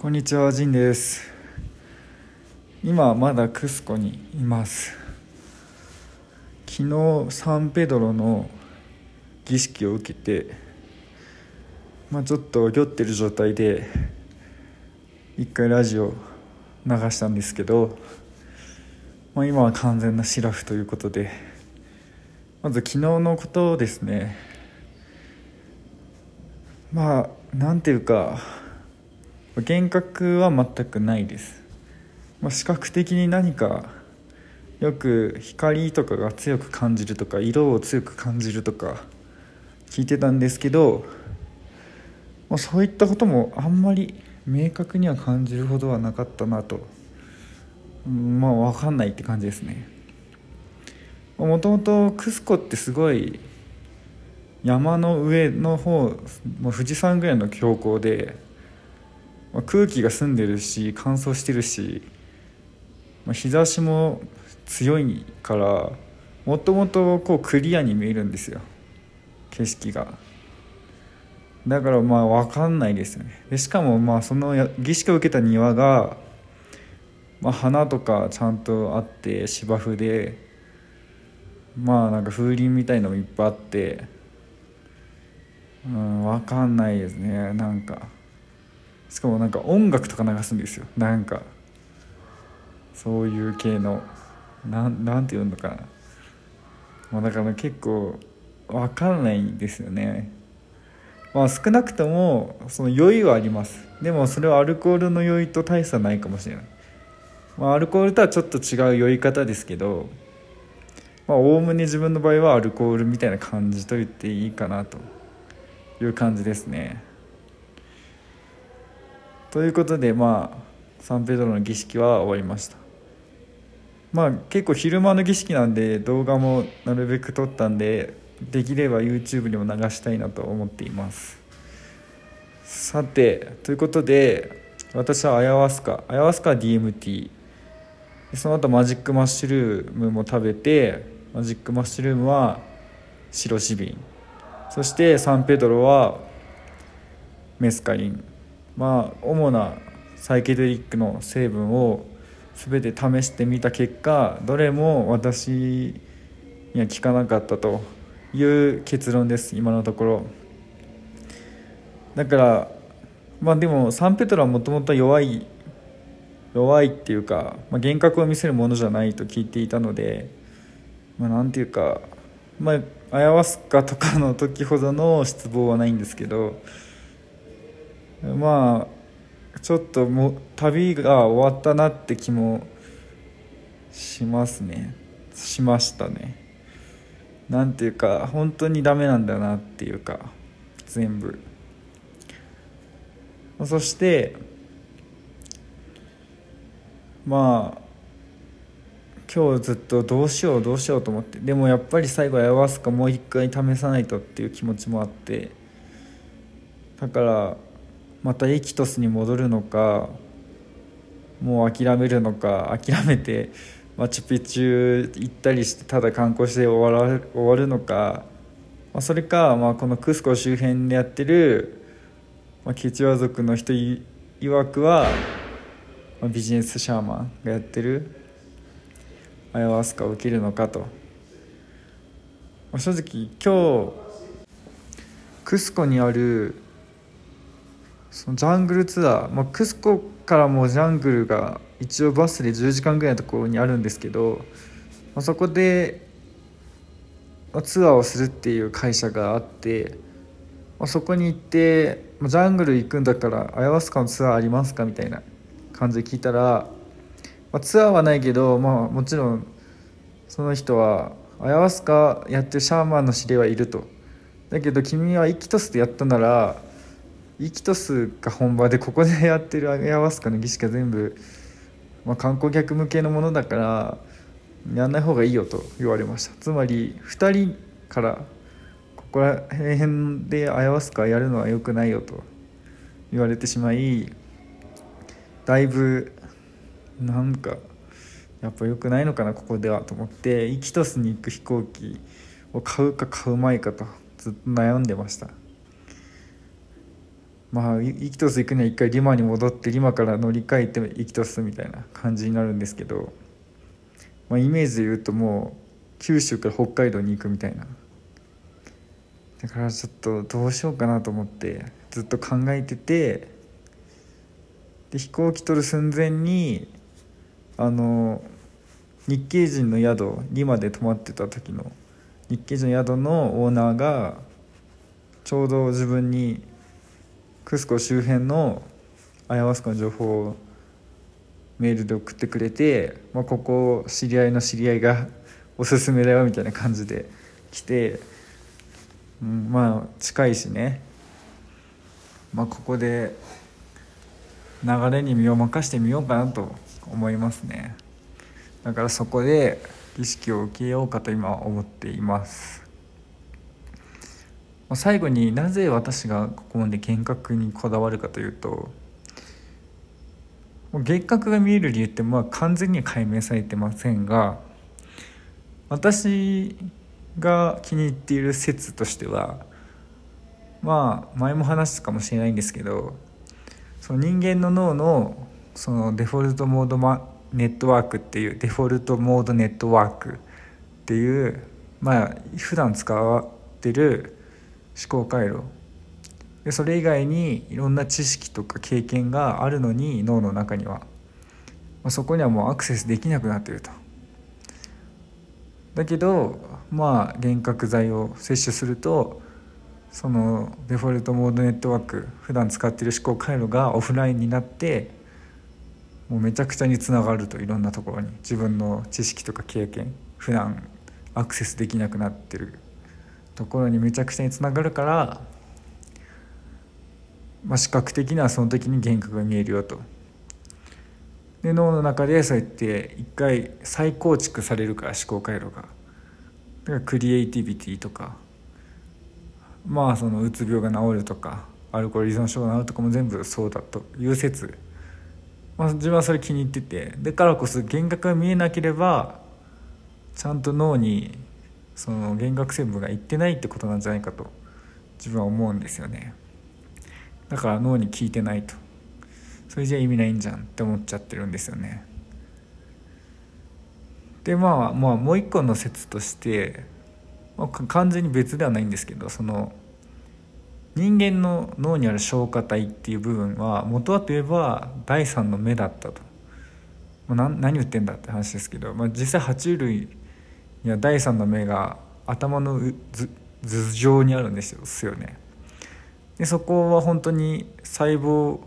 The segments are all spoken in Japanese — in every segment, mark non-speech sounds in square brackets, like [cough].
こんにちは、ジンです。今まだクスコにいます。昨日サンペドロの儀式を受けて、まあちょっと酔ってる状態で一回ラジオ流したんですけど、まあ今は完全なシラフということで、まず昨日のことですね。まあなんていうか。幻覚は全くないです、まあ、視覚的に何かよく光とかが強く感じるとか色を強く感じるとか聞いてたんですけど、まあ、そういったこともあんまり明確には感じるほどはなかったなと。まあ分かんないって感じですね。もともとクスコってすごい山の上の方もう富士山ぐらいの標高でまあ、空気が澄んでるし乾燥してるし、まあ、日差しも強いからもともとこうクリアに見えるんですよ。景色が。だからまあ分かんないですよね。でしかもまあその儀式を受けた庭が、まあ、花とかちゃんとあって芝生でまあなんか風鈴みたいのもいっぱいあってうん分かんないですね。なんか。しかもなんか音楽とか流すんですよ。なんか。そういう系の。なんなんて言うのかな、まあ、だから結構分かんないんですよね。まあ少なくともその酔いはあります。でもそれはアルコールの酔いと大差ないかもしれない。まあアルコールとはちょっと違う酔い方ですけどまあおおむね自分の場合はアルコールみたいな感じと言っていいかなという感じですね。ということでまあサンペドロの儀式は終わりました。まあ結構昼間の儀式なんで動画もなるべく撮ったんでできれば YouTube にも流したいなと思っています。さてということで私はアヤワスカアヤワスカ DMT その後マジックマッシュルームも食べてマジックマッシュルームは白シビンそしてサンペドロはメスカリン。まあ主なサイケデリックの成分を全て試してみた結果どれも私には効かなかったという結論です今のところ。だからまあでもサンペトロはもともと弱い弱いっていうか、まあ、幻覚を見せるものじゃないと聞いていたのでまあていうかまあアヤワスカとかの時ほどの失望はないんですけどまあちょっとも旅が終わったなって気もしますね。しましたね。なんていうか本当にダメなんだなっていうか全部。そしてまあ今日ずっとどうしようどうしようと思ってでもやっぱり最後アヤワスカもう一回試さないとっていう気持ちもあってだからまたエキトスに戻るのかもう諦めるのか諦めてマチュピチュ行ったりしてただ観光して終わら終わるのか、まあ、それか、まあ、このクスコ周辺でやってる、まあ、ケチュア族の人いわくは、まあ、ビジネスシャーマンがやってるアヤワスカを受けるのかと、まあ、正直今日クスコにあるそのジャングルツアー、まあ、クスコからもジャングルが一応バスで10時間ぐらいのところにあるんですけど、まあ、そこで、まあ、ツアーをするっていう会社があって、まあ、そこに行って、まあ、ジャングル行くんだからアヤワスカのツアーありますかみたいな感じで聞いたら、まあ、ツアーはないけど、まあ、もちろんその人はアヤワスカやってるシャーマンの指令はいると。だけど君はイキトスでやったならイキトスが本場でここでやってるアヤワスカの儀式が全部、まあ、観光客向けのものだからやんない方がいいよと言われました。つまり2人からここら辺でアヤワスカやるのは良くないよと言われてしまいだいぶなんかやっぱ良くないのかなここではと思ってイキトスに行く飛行機を買うか買うまいかとずっと悩んでました。まあイキトス行くには一回リマに戻ってリマから乗り換えてイキトスみたいな感じになるんですけど、まあ、イメージで言うともう九州から北海道に行くみたいな。だからちょっとどうしようかなと思ってずっと考えててで飛行機取る寸前にあの日系人の宿リマで泊まってた時の日系人の宿のオーナーがちょうど自分にクスコ周辺のアヤワスカの情報をメールで送ってくれて、まあ、ここ知り合いの知り合いが [laughs] おすすめだよみたいな感じで来て、うん、まあ近いしね、まあ、ここで流れに身を任してみようかなと思いますね。だからそこで儀式を受けようかと今思っています。最後になぜ私がここまで幻覚にこだわるかというと幻覚が見える理由ってまあ完全には解明されてませんが私が気に入っている説としてはまあ前も話したかもしれないんですけどその人間の脳のそのデフォルトモードネットワークっていうデフォルトモードネットワークっていうまあ普段使ってる思考回路。でそれ以外にいろんな知識とか経験があるのに脳の中には、まあ、そこにはもうアクセスできなくなっていると。だけどまあ幻覚剤を摂取するとそのデフォルトモードネットワーク普段使ってる思考回路がオフラインになってもうめちゃくちゃにつながると。いろんなところに。自分の知識とか経験普段アクセスできなくなってる。ところにめちゃくちゃにつながるから、まあ、視覚的にはその時に幻覚が見えるよと。で脳の中でそうやって一回再構築されるから思考回路が。だからクリエイティビティとかまあそのうつ病が治るとかアルコール依存症が治るとかも全部そうだという説まあ、自分はそれ気に入っててだからこそ幻覚が見えなければちゃんと脳にその幻覚成分がいってないってことなんじゃないかと自分は思うんですよね。だから脳に効いてないと。それじゃ意味ないんじゃんって思っちゃってるんですよね。でまあまあもう一個の説として、まあ、完全に別ではないんですけどその人間の脳にある消化体っていう部分は元はといえば第三の目だったと、まあ、何言ってんだって話ですけど、まあ、実際爬虫類には第三の目が頭の頭上にあるんですよね。でそこは本当に細胞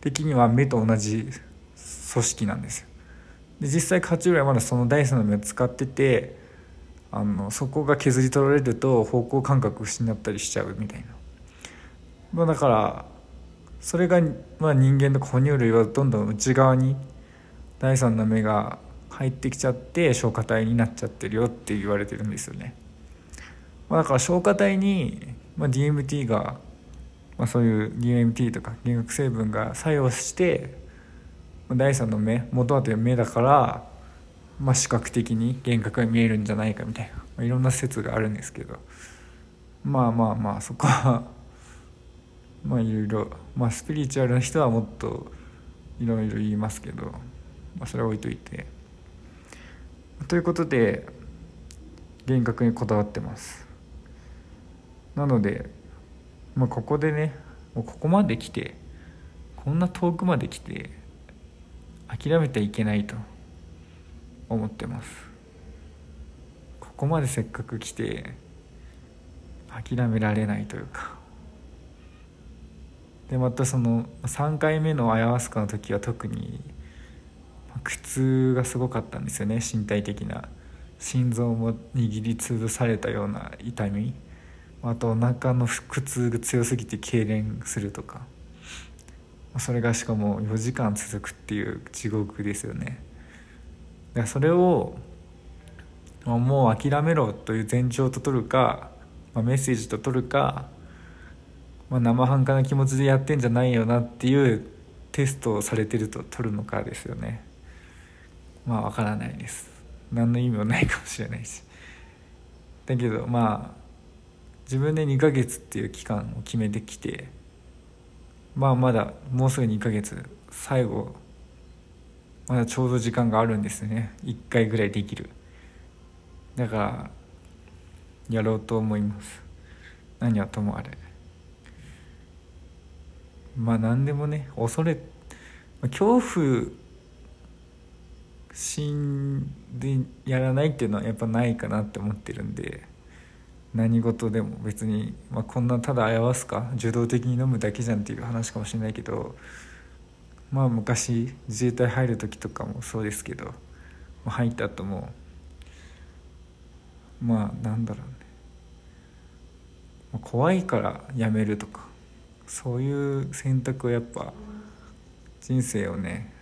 的には目と同じ組織なんですよ。で実際爬虫類はまだその第三の目を使っててあのそこが削り取られると方向感覚失ったりしちゃうみたいな。まあ、だからそれが、まあ、人間の哺乳類はどんどん内側に第三の目が入ってきちゃって消化体になっちゃってるよって言われてるんですよね、まあ、だから消化体に、まあ、DMT が、まあ、そういう DMT とか幻覚成分が作用して第三の目元はという目だから、まあ、視覚的に幻覚が見えるんじゃないかみたいな、まあ、いろんな説があるんですけど。まあまあまあそこはまあいろいろまあスピリチュアルな人はもっといろいろ言いますけど、まあ、それは置いといて。ということで幻覚にこだわってます。なので、まあ、ここでねもうここまで来てこんな遠くまで来て諦めてはいけないと思ってます。ここまでせっかく来て諦められないというか。でまたその3回目のアヤワスカの時は特に苦痛がすごかったんですよね身体的な。心臓も握りつぶされたような痛み。あとお腹の腹痛が強すぎて痙攣するとか。それがしかも4時間続くっていう地獄ですよね。だからそれをもう諦めろという前兆と取るか、ま、メッセージと取るかまあ、生半可な気持ちでやってんじゃないよなっていうテストをされてると取るのかですよね。まあわからないです。何の意味もないかもしれないし。だけどまあ自分で2ヶ月っていう期間を決めてきてまあまだもうすぐ2ヶ月最後まだちょうど時間があるんですね。1回ぐらいできる。だからやろうと思います。何はともあれ。まあ何でもね恐れ恐怖心でやらないっていうのはやっぱないかなって思ってるんで何事でも別に、まあ、こんなただあわすか受動的に飲むだけじゃんっていう話かもしれないけどまあ昔自衛隊入る時とかもそうですけど入った後もまあなんだろうね。怖いからやめるとかそういう選択をやっぱ人生をね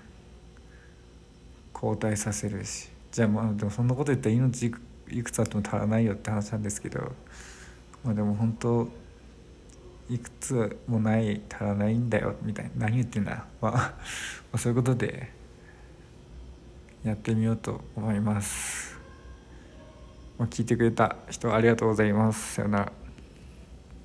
交代させるし。じゃあまあでもそんなこと言ったら命いくつあっても足らないよって話なんですけど。まあでも本当いくつもない足らないんだよみたいな。何言ってんだ、まあ、まあそういうことでやってみようと思います、まあ、聞いてくれた人ありがとうございます。さよなら。